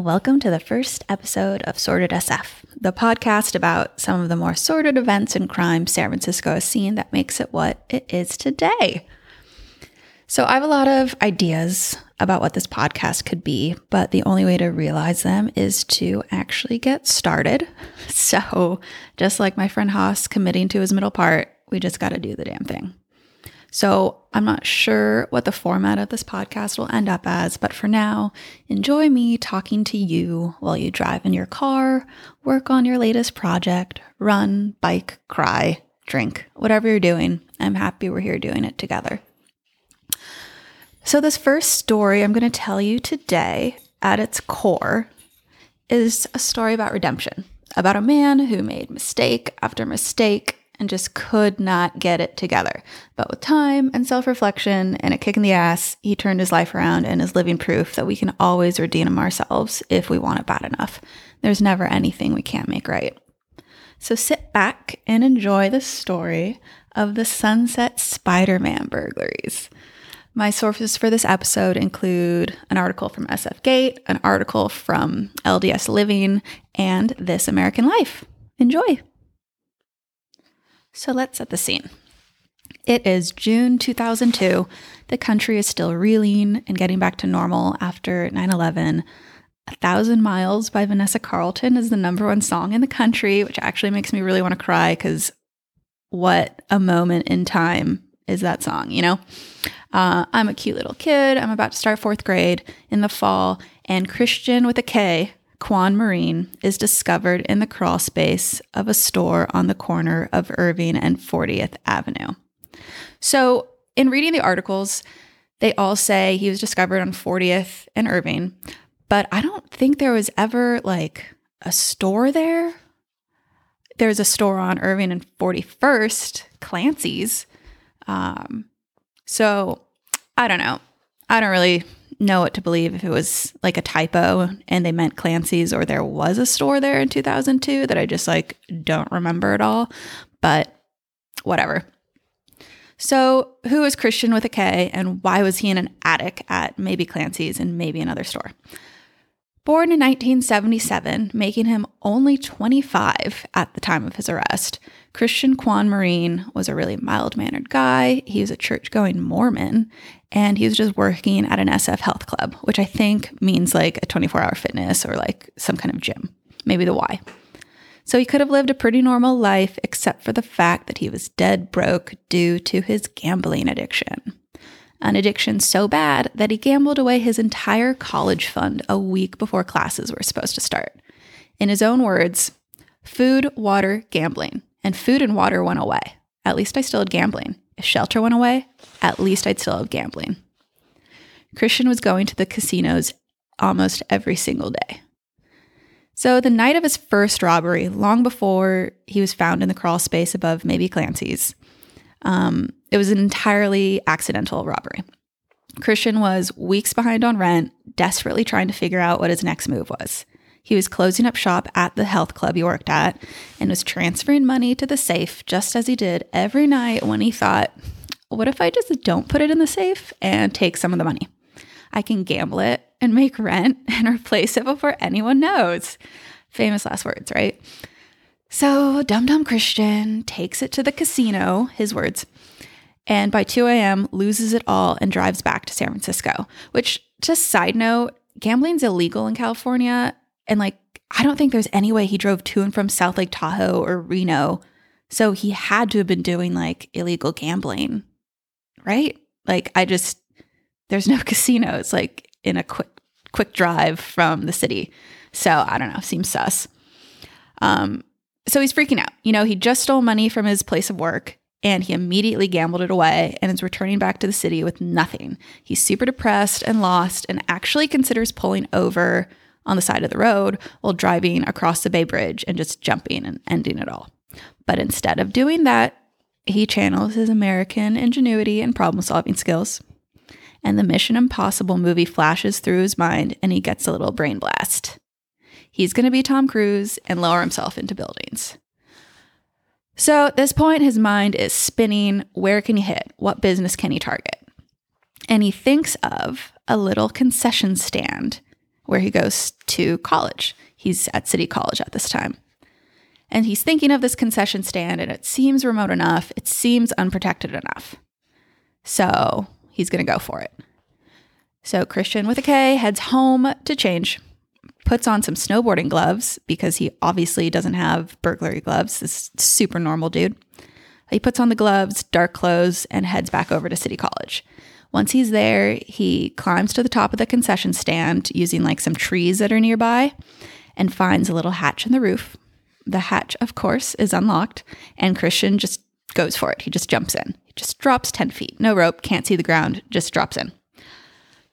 Welcome to the first episode of Sorted SF, the podcast about some of the more sordid events and crime San Francisco has seen that makes it what it is today. So, I have a lot of ideas about what this podcast could be, but the only way to realize them is to actually get started. So, just like my friend Haas committing to his middle part, we just got to do the damn thing. So I'm not sure what the format of this podcast will end up as, but for now, enjoy me talking to you while you drive in your car, work on your latest project, run, bike, cry, drink, whatever you're doing. I'm happy we're here doing it together. So, this first story I'm going to tell you today, at its core, is a story about redemption, about a man who made mistake after mistake and just could not get it together. But with time and self reflection and a kick in the ass, he turned his life around and is living proof that we can always redeem ourselves if we want it bad enough. There's never anything we can't make right. So sit back and enjoy the story of the Sunset Spider Man burglaries. My sources for this episode include an article from SF Gate, an article from LDS Living, and This American Life. Enjoy! So let's set the scene. It is June 2002. The country is still reeling and getting back to normal after 9 11. A Thousand Miles by Vanessa Carlton is the number one song in the country, which actually makes me really want to cry because what a moment in time is that song, you know? Uh, I'm a cute little kid. I'm about to start fourth grade in the fall, and Kristian with a K Kwon Marine is discovered in the crawl space of a store on the corner of Irving and 40th Avenue. So, in reading the articles, they all say he was discovered on 40th and Irving, but I don't think there was ever like a store there. There's a store on Irving and 41st, Clancy's. Um, so I don't know. I don't really know what to believe if it was like a typo and they meant Clancy's or there was a store there in 2002 that I just like don't remember at all. But whatever. So, who is Kristian with a K and why was he in an attic at maybe Clancy's and maybe another store? Born in 1977, making him only 25 at the time of his arrest, Kristian Kwon Marine was a really mild mannered guy. He was a church going Mormon, and he was just working at an SF health club, which I think means like a 24 hour fitness or like some kind of gym, maybe the Y. So he could have lived a pretty normal life, except for the fact that he was dead broke due to his gambling addiction. An addiction so bad that he gambled away his entire college fund a week before classes were supposed to start. In his own words, food, water, gambling. And food and water went away. At least I still had gambling. If shelter went away, at least I'd still have gambling. Kristian was going to the casinos almost every single day. So, the night of his first robbery, long before he was found in the crawl space above maybe Clancy's, um, it was an entirely accidental robbery. Kristian was weeks behind on rent, desperately trying to figure out what his next move was. He was closing up shop at the health club he worked at and was transferring money to the safe just as he did every night when he thought, what if I just don't put it in the safe and take some of the money? I can gamble it and make rent and replace it before anyone knows. Famous last words, right? So, Dum Dum Kristian takes it to the casino, his words, and by 2 a.m. loses it all and drives back to San Francisco. Which, just side note, gambling's illegal in California and like, I don't think there's any way he drove to and from South Lake Tahoe or Reno. So he had to have been doing like illegal gambling, right? Like, I just, there's no casinos like in a quick, quick drive from the city. So I don't know, seems sus. Um, so he's freaking out. You know, he just stole money from his place of work and he immediately gambled it away and is returning back to the city with nothing. He's super depressed and lost and actually considers pulling over on the side of the road while driving across the Bay Bridge and just jumping and ending it all. But instead of doing that, he channels his American ingenuity and problem solving skills. And the Mission Impossible movie flashes through his mind and he gets a little brain blast. He's going to be Tom Cruise and lower himself into buildings. So at this point, his mind is spinning where can he hit? What business can he target? And he thinks of a little concession stand where he goes to college. He's at City College at this time. And he's thinking of this concession stand, and it seems remote enough, it seems unprotected enough. So he's going to go for it. So Kristian with a K heads home to change, puts on some snowboarding gloves because he obviously doesn't have burglary gloves. This super normal dude. He puts on the gloves, dark clothes, and heads back over to City College. Once he's there, he climbs to the top of the concession stand using like some trees that are nearby and finds a little hatch in the roof. The hatch, of course, is unlocked, and Kristian just goes for it. He just jumps in. He just drops 10 feet. No rope, can't see the ground, just drops in.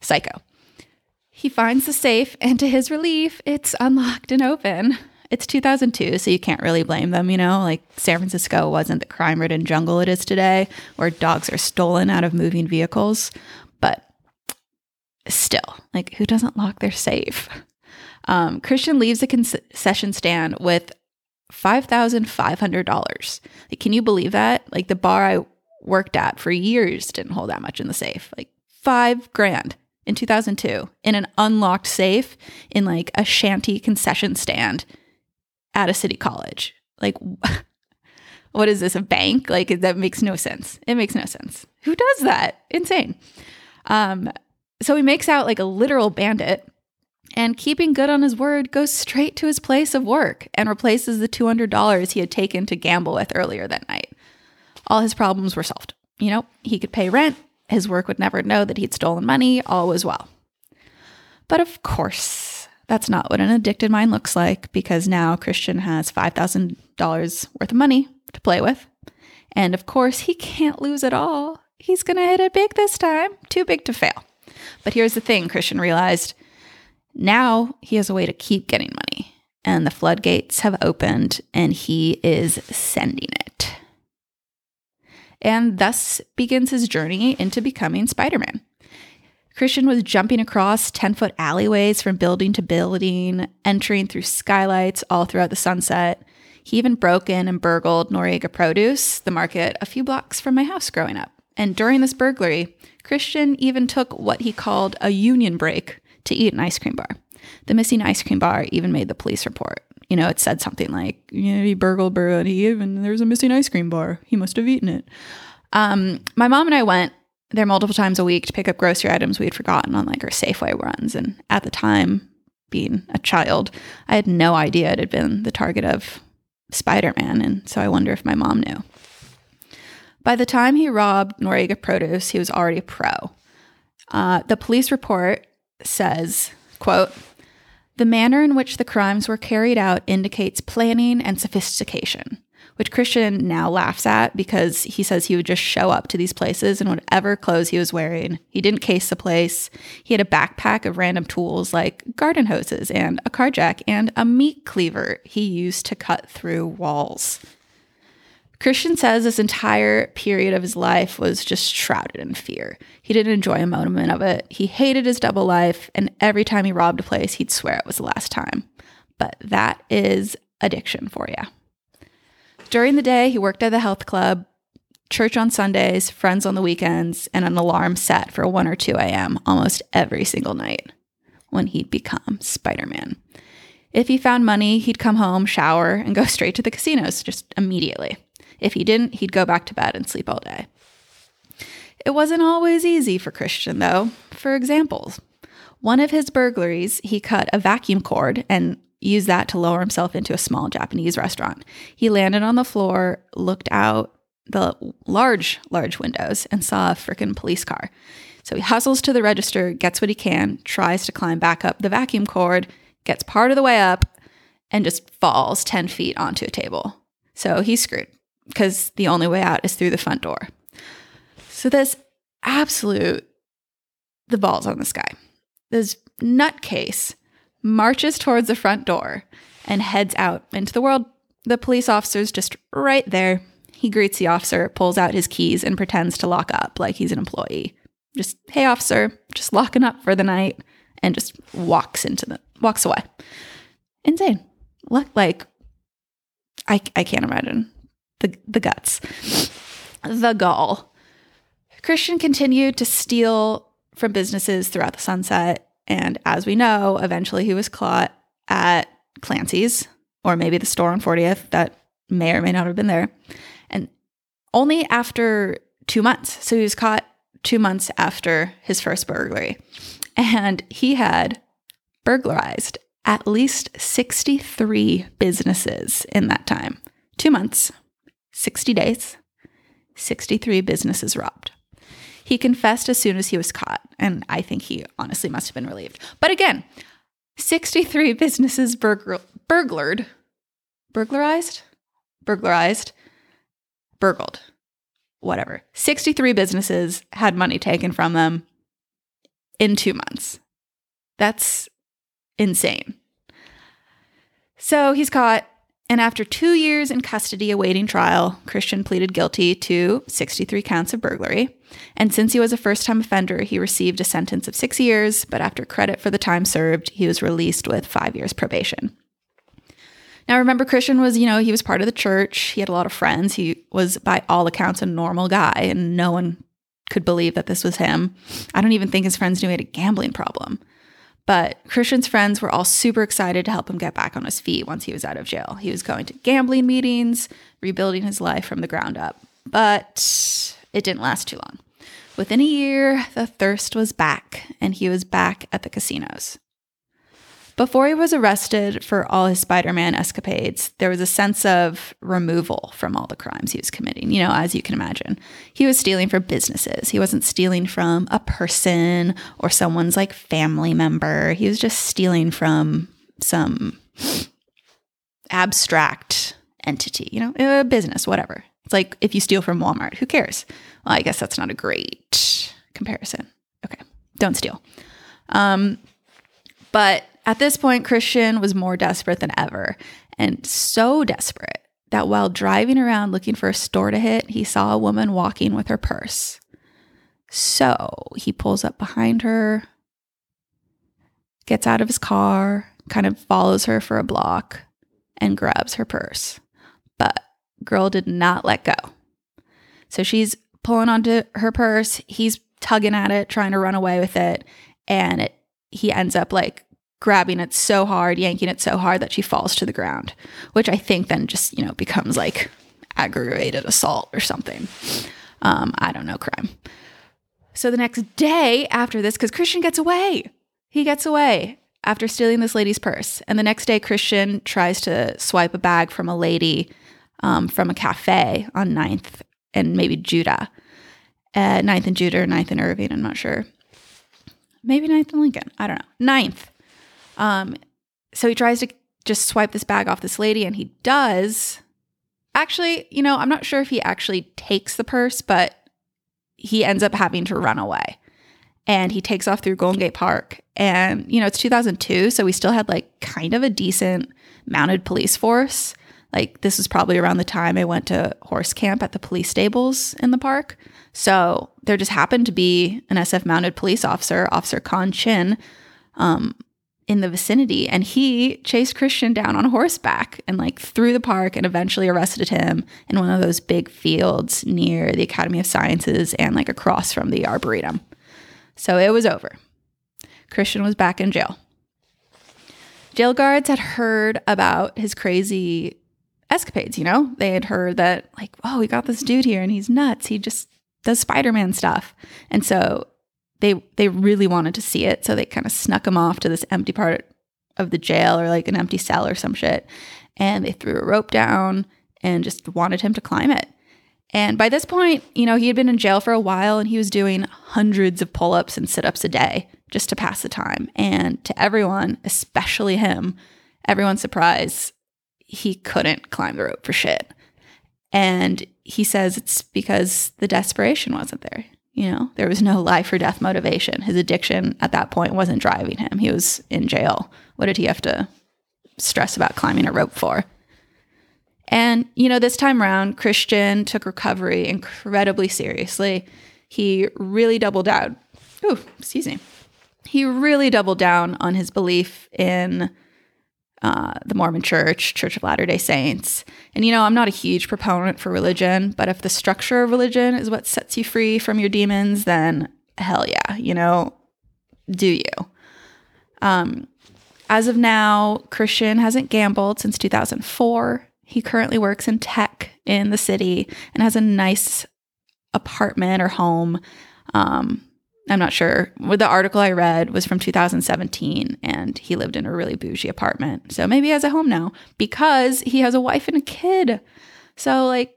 Psycho. He finds the safe, and to his relief, it's unlocked and open. It's 2002, so you can't really blame them, you know? Like, San Francisco wasn't the crime ridden jungle it is today, where dogs are stolen out of moving vehicles. But still, like, who doesn't lock their safe? Um, Kristian leaves the concession stand with $5,500. Like, can you believe that? Like, the bar I worked at for years didn't hold that much in the safe. Like, five grand in 2002 in an unlocked safe in like a shanty concession stand at a city college. Like, what is this, a bank? Like, that makes no sense. It makes no sense. Who does that? Insane. Um, so he makes out like a literal bandit and keeping good on his word goes straight to his place of work and replaces the $200 he had taken to gamble with earlier that night. All his problems were solved. You know, he could pay rent, his work would never know that he'd stolen money, all was well. But of course, that's not what an addicted mind looks like because now Kristian has $5,000 worth of money to play with. And of course, he can't lose it all. He's going to hit it big this time, too big to fail. But here's the thing Kristian realized now he has a way to keep getting money, and the floodgates have opened, and he is sending it. And thus begins his journey into becoming Spider Man. Kristian was jumping across 10 foot alleyways from building to building, entering through skylights all throughout the sunset. He even broke in and burgled Noriega Produce, the market a few blocks from my house growing up. And during this burglary, Kristian even took what he called a union break to eat an ice cream bar. The missing ice cream bar even made the police report. You know, it said something like, he burgled and he even there's a missing ice cream bar. He must have eaten it. Um, my mom and I went there multiple times a week to pick up grocery items we had forgotten on like our Safeway runs. And at the time, being a child, I had no idea it had been the target of Spider Man. And so I wonder if my mom knew. By the time he robbed Noriega Produce, he was already a pro. Uh, the police report says, quote, the manner in which the crimes were carried out indicates planning and sophistication, which Kristian now laughs at because he says he would just show up to these places in whatever clothes he was wearing. He didn't case the place. He had a backpack of random tools like garden hoses and a car jack and a meat cleaver he used to cut through walls. Kristian says this entire period of his life was just shrouded in fear. He didn't enjoy a moment of it. He hated his double life, and every time he robbed a place, he'd swear it was the last time. But that is addiction for you. During the day, he worked at the health club, church on Sundays, friends on the weekends, and an alarm set for 1 or 2 a.m. almost every single night when he'd become Spider Man. If he found money, he'd come home, shower, and go straight to the casinos just immediately. If he didn't, he'd go back to bed and sleep all day. It wasn't always easy for Kristian, though. For examples, one of his burglaries, he cut a vacuum cord and used that to lower himself into a small Japanese restaurant. He landed on the floor, looked out the large, large windows, and saw a freaking police car. So he hustles to the register, gets what he can, tries to climb back up the vacuum cord, gets part of the way up, and just falls 10 feet onto a table. So he's screwed because the only way out is through the front door. So this absolute the balls on this guy. This nutcase marches towards the front door and heads out into the world. The police officer's just right there. He greets the officer, pulls out his keys, and pretends to lock up like he's an employee. Just, hey officer, just locking up for the night, and just walks into the walks away. Insane. Look Like I I can't imagine the, the guts, the gall. Kristian continued to steal from businesses throughout the sunset. And as we know, eventually he was caught at Clancy's or maybe the store on 40th that may or may not have been there. And only after two months. So he was caught two months after his first burglary. And he had burglarized at least 63 businesses in that time. Two months, 60 days, 63 businesses robbed. He confessed as soon as he was caught, and I think he honestly must have been relieved. But again, 63 businesses burglar- burglared, burglarized, burglarized, burgled, whatever. 63 businesses had money taken from them in two months. That's insane. So he's caught, and after two years in custody awaiting trial, Kristian pleaded guilty to 63 counts of burglary. And since he was a first time offender, he received a sentence of six years, but after credit for the time served, he was released with five years probation. Now, remember, Kristian was, you know, he was part of the church. He had a lot of friends. He was, by all accounts, a normal guy, and no one could believe that this was him. I don't even think his friends knew he had a gambling problem. But Kristian's friends were all super excited to help him get back on his feet once he was out of jail. He was going to gambling meetings, rebuilding his life from the ground up. But it didn't last too long. Within a year, the thirst was back, and he was back at the casinos. Before he was arrested for all his Spider Man escapades, there was a sense of removal from all the crimes he was committing. You know, as you can imagine, he was stealing for businesses. He wasn't stealing from a person or someone's like family member. He was just stealing from some abstract entity, you know, a business, whatever. It's like if you steal from Walmart, who cares? Well, I guess that's not a great comparison. Okay, don't steal. Um, but at this point, Kristian was more desperate than ever, and so desperate that while driving around looking for a store to hit, he saw a woman walking with her purse. So he pulls up behind her, gets out of his car, kind of follows her for a block, and grabs her purse. But girl did not let go. So she's pulling onto her purse. He's tugging at it, trying to run away with it. And it, he ends up like grabbing it so hard, yanking it so hard that she falls to the ground, which I think then just, you know, becomes like aggravated assault or something. Um, I don't know, crime. So the next day after this, because Kristian gets away, he gets away after stealing this lady's purse. And the next day, Kristian tries to swipe a bag from a lady um, from a cafe on 9th and maybe Judah. Uh, 9th and Judah or 9th and Irving, I'm not sure. Maybe 9th and Lincoln. I don't know. 9th um, so he tries to just swipe this bag off this lady, and he does. Actually, you know, I'm not sure if he actually takes the purse, but he ends up having to run away. And he takes off through Golden Gate Park. And, you know, it's 2002, so we still had like kind of a decent mounted police force. Like, this was probably around the time I went to horse camp at the police stables in the park. So there just happened to be an SF mounted police officer, Officer Con Chin, um, in the vicinity and he chased Kristian down on horseback and like through the park and eventually arrested him in one of those big fields near the Academy of Sciences and like across from the Arboretum. So it was over. Kristian was back in jail. Jail guards had heard about his crazy escapades, you know? They had heard that like, oh, we got this dude here and he's nuts. He just does Spider-Man stuff. And so they they really wanted to see it, so they kind of snuck him off to this empty part of the jail or like an empty cell or some shit, and they threw a rope down and just wanted him to climb it. And by this point, you know, he had been in jail for a while and he was doing hundreds of pull ups and sit ups a day just to pass the time. And to everyone, especially him, everyone's surprise, he couldn't climb the rope for shit. And he says it's because the desperation wasn't there. You know, there was no life or death motivation. His addiction at that point wasn't driving him. He was in jail. What did he have to stress about climbing a rope for? And, you know, this time around, Kristian took recovery incredibly seriously. He really doubled down. Ooh, excuse me. He really doubled down on his belief in uh, the Mormon Church, Church of Latter day Saints. And, you know, I'm not a huge proponent for religion, but if the structure of religion is what sets you free from your demons, then hell yeah, you know, do you. Um, as of now, Kristian hasn't gambled since 2004. He currently works in tech in the city and has a nice apartment or home. Um, I'm not sure. The article I read was from 2017, and he lived in a really bougie apartment. So maybe he has a home now because he has a wife and a kid. So, like,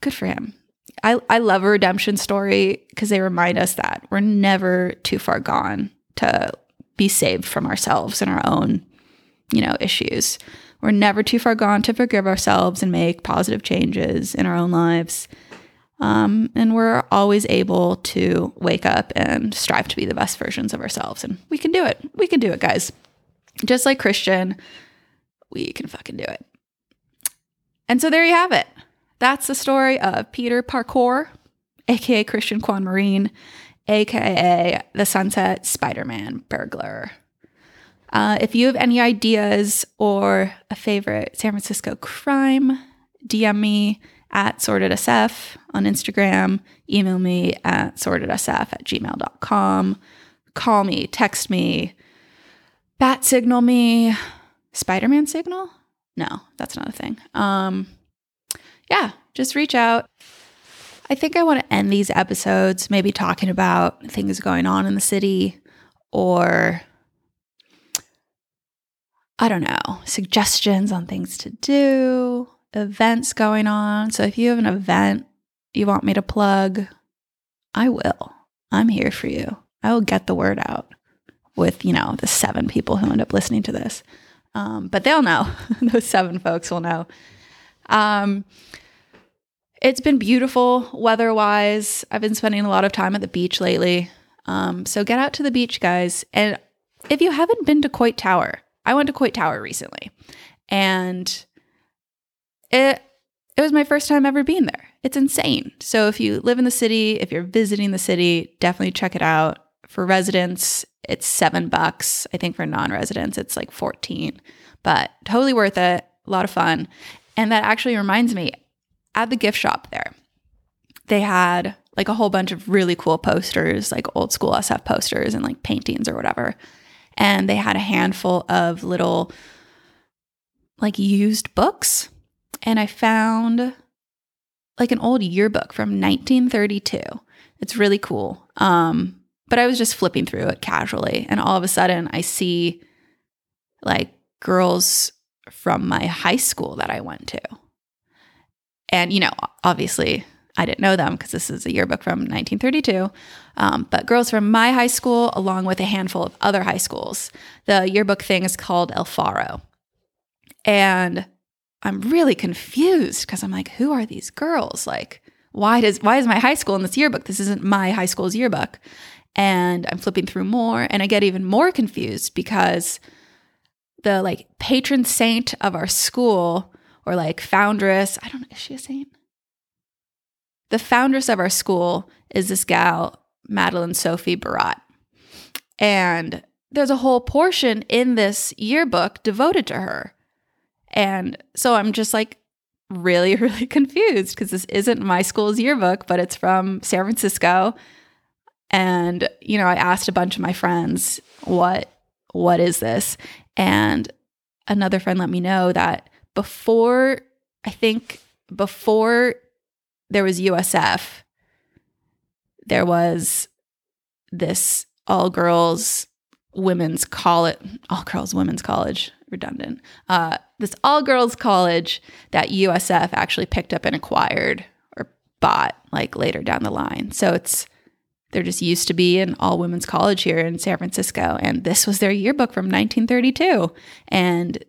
good for him. I, I love a redemption story because they remind us that we're never too far gone to be saved from ourselves and our own, you know, issues. We're never too far gone to forgive ourselves and make positive changes in our own lives. Um, and we're always able to wake up and strive to be the best versions of ourselves. And we can do it. We can do it, guys. Just like Kristian, we can fucking do it. And so there you have it. That's the story of Peter Parkour, aka Kristian Kwon Marine, aka the Sunset Spider Man burglar. Uh, if you have any ideas or a favorite San Francisco crime, DM me at sortedsf on Instagram, email me at sortedsf at gmail.com, call me, text me, bat signal me, Spider Man signal? No, that's not a thing. Um, yeah, just reach out. I think I want to end these episodes maybe talking about things going on in the city or I don't know, suggestions on things to do, events going on. So if you have an event you want me to plug, I will. I'm here for you. I will get the word out with, you know, the seven people who end up listening to this. Um, but they'll know. Those seven folks will know. Um, it's been beautiful weather wise. I've been spending a lot of time at the beach lately. Um, so get out to the beach, guys. And if you haven't been to Coit Tower, I went to Coit Tower recently and it it was my first time ever being there. It's insane. So if you live in the city, if you're visiting the city, definitely check it out. For residents, it's seven bucks. I think for non-residents, it's like 14. But totally worth it. A lot of fun. And that actually reminds me, at the gift shop there, they had like a whole bunch of really cool posters, like old school SF posters and like paintings or whatever. And they had a handful of little like used books and I found like an old yearbook from 1932. It's really cool. Um, but I was just flipping through it casually, and all of a sudden I see like girls from my high school that I went to. And, you know, obviously I didn't know them because this is a yearbook from 1932. Um, but girls from my high school, along with a handful of other high schools. The yearbook thing is called El Faro. And I'm really confused because I'm like, who are these girls? Like, why does why is my high school in this yearbook? This isn't my high school's yearbook. And I'm flipping through more and I get even more confused because the like patron saint of our school or like foundress, I don't know, is she a saint? The foundress of our school is this gal, Madeleine Sophie Barat. And there's a whole portion in this yearbook devoted to her. And so I'm just like really, really confused because this isn't my school's yearbook, but it's from San Francisco. And, you know, I asked a bunch of my friends, what what is this? And another friend let me know that before I think before there was USF, there was this all girls women's college, all girls women's college, redundant. Uh, this all girls college that USF actually picked up and acquired or bought like later down the line. So it's there just used to be an all women's college here in San Francisco, and this was their yearbook from 1932. And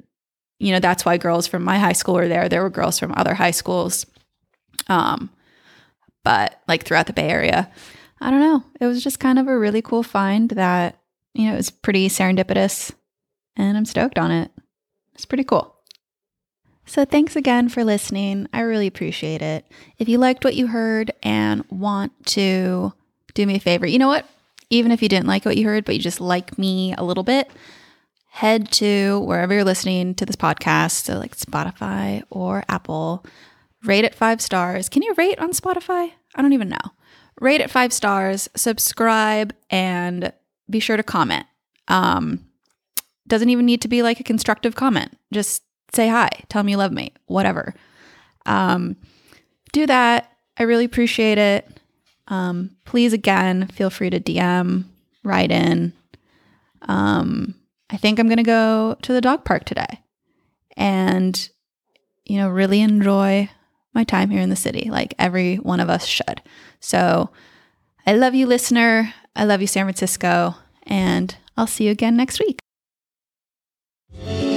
you know that's why girls from my high school were there. There were girls from other high schools, um, but like throughout the Bay Area. I don't know. It was just kind of a really cool find that you know it was pretty serendipitous, and I'm stoked on it. It's pretty cool. So, thanks again for listening. I really appreciate it. If you liked what you heard and want to do me a favor, you know what? Even if you didn't like what you heard, but you just like me a little bit, head to wherever you're listening to this podcast, so like Spotify or Apple, rate it five stars. Can you rate on Spotify? I don't even know. Rate it five stars, subscribe, and be sure to comment. Um, Doesn't even need to be like a constructive comment. Just say hi, tell me you love me, whatever. Um, do that. I really appreciate it. Um, please, again, feel free to DM, write in. Um, I think I'm going to go to the dog park today and, you know, really enjoy my time here in the city, like every one of us should. So I love you, listener. I love you, San Francisco. And I'll see you again next week. Thank you.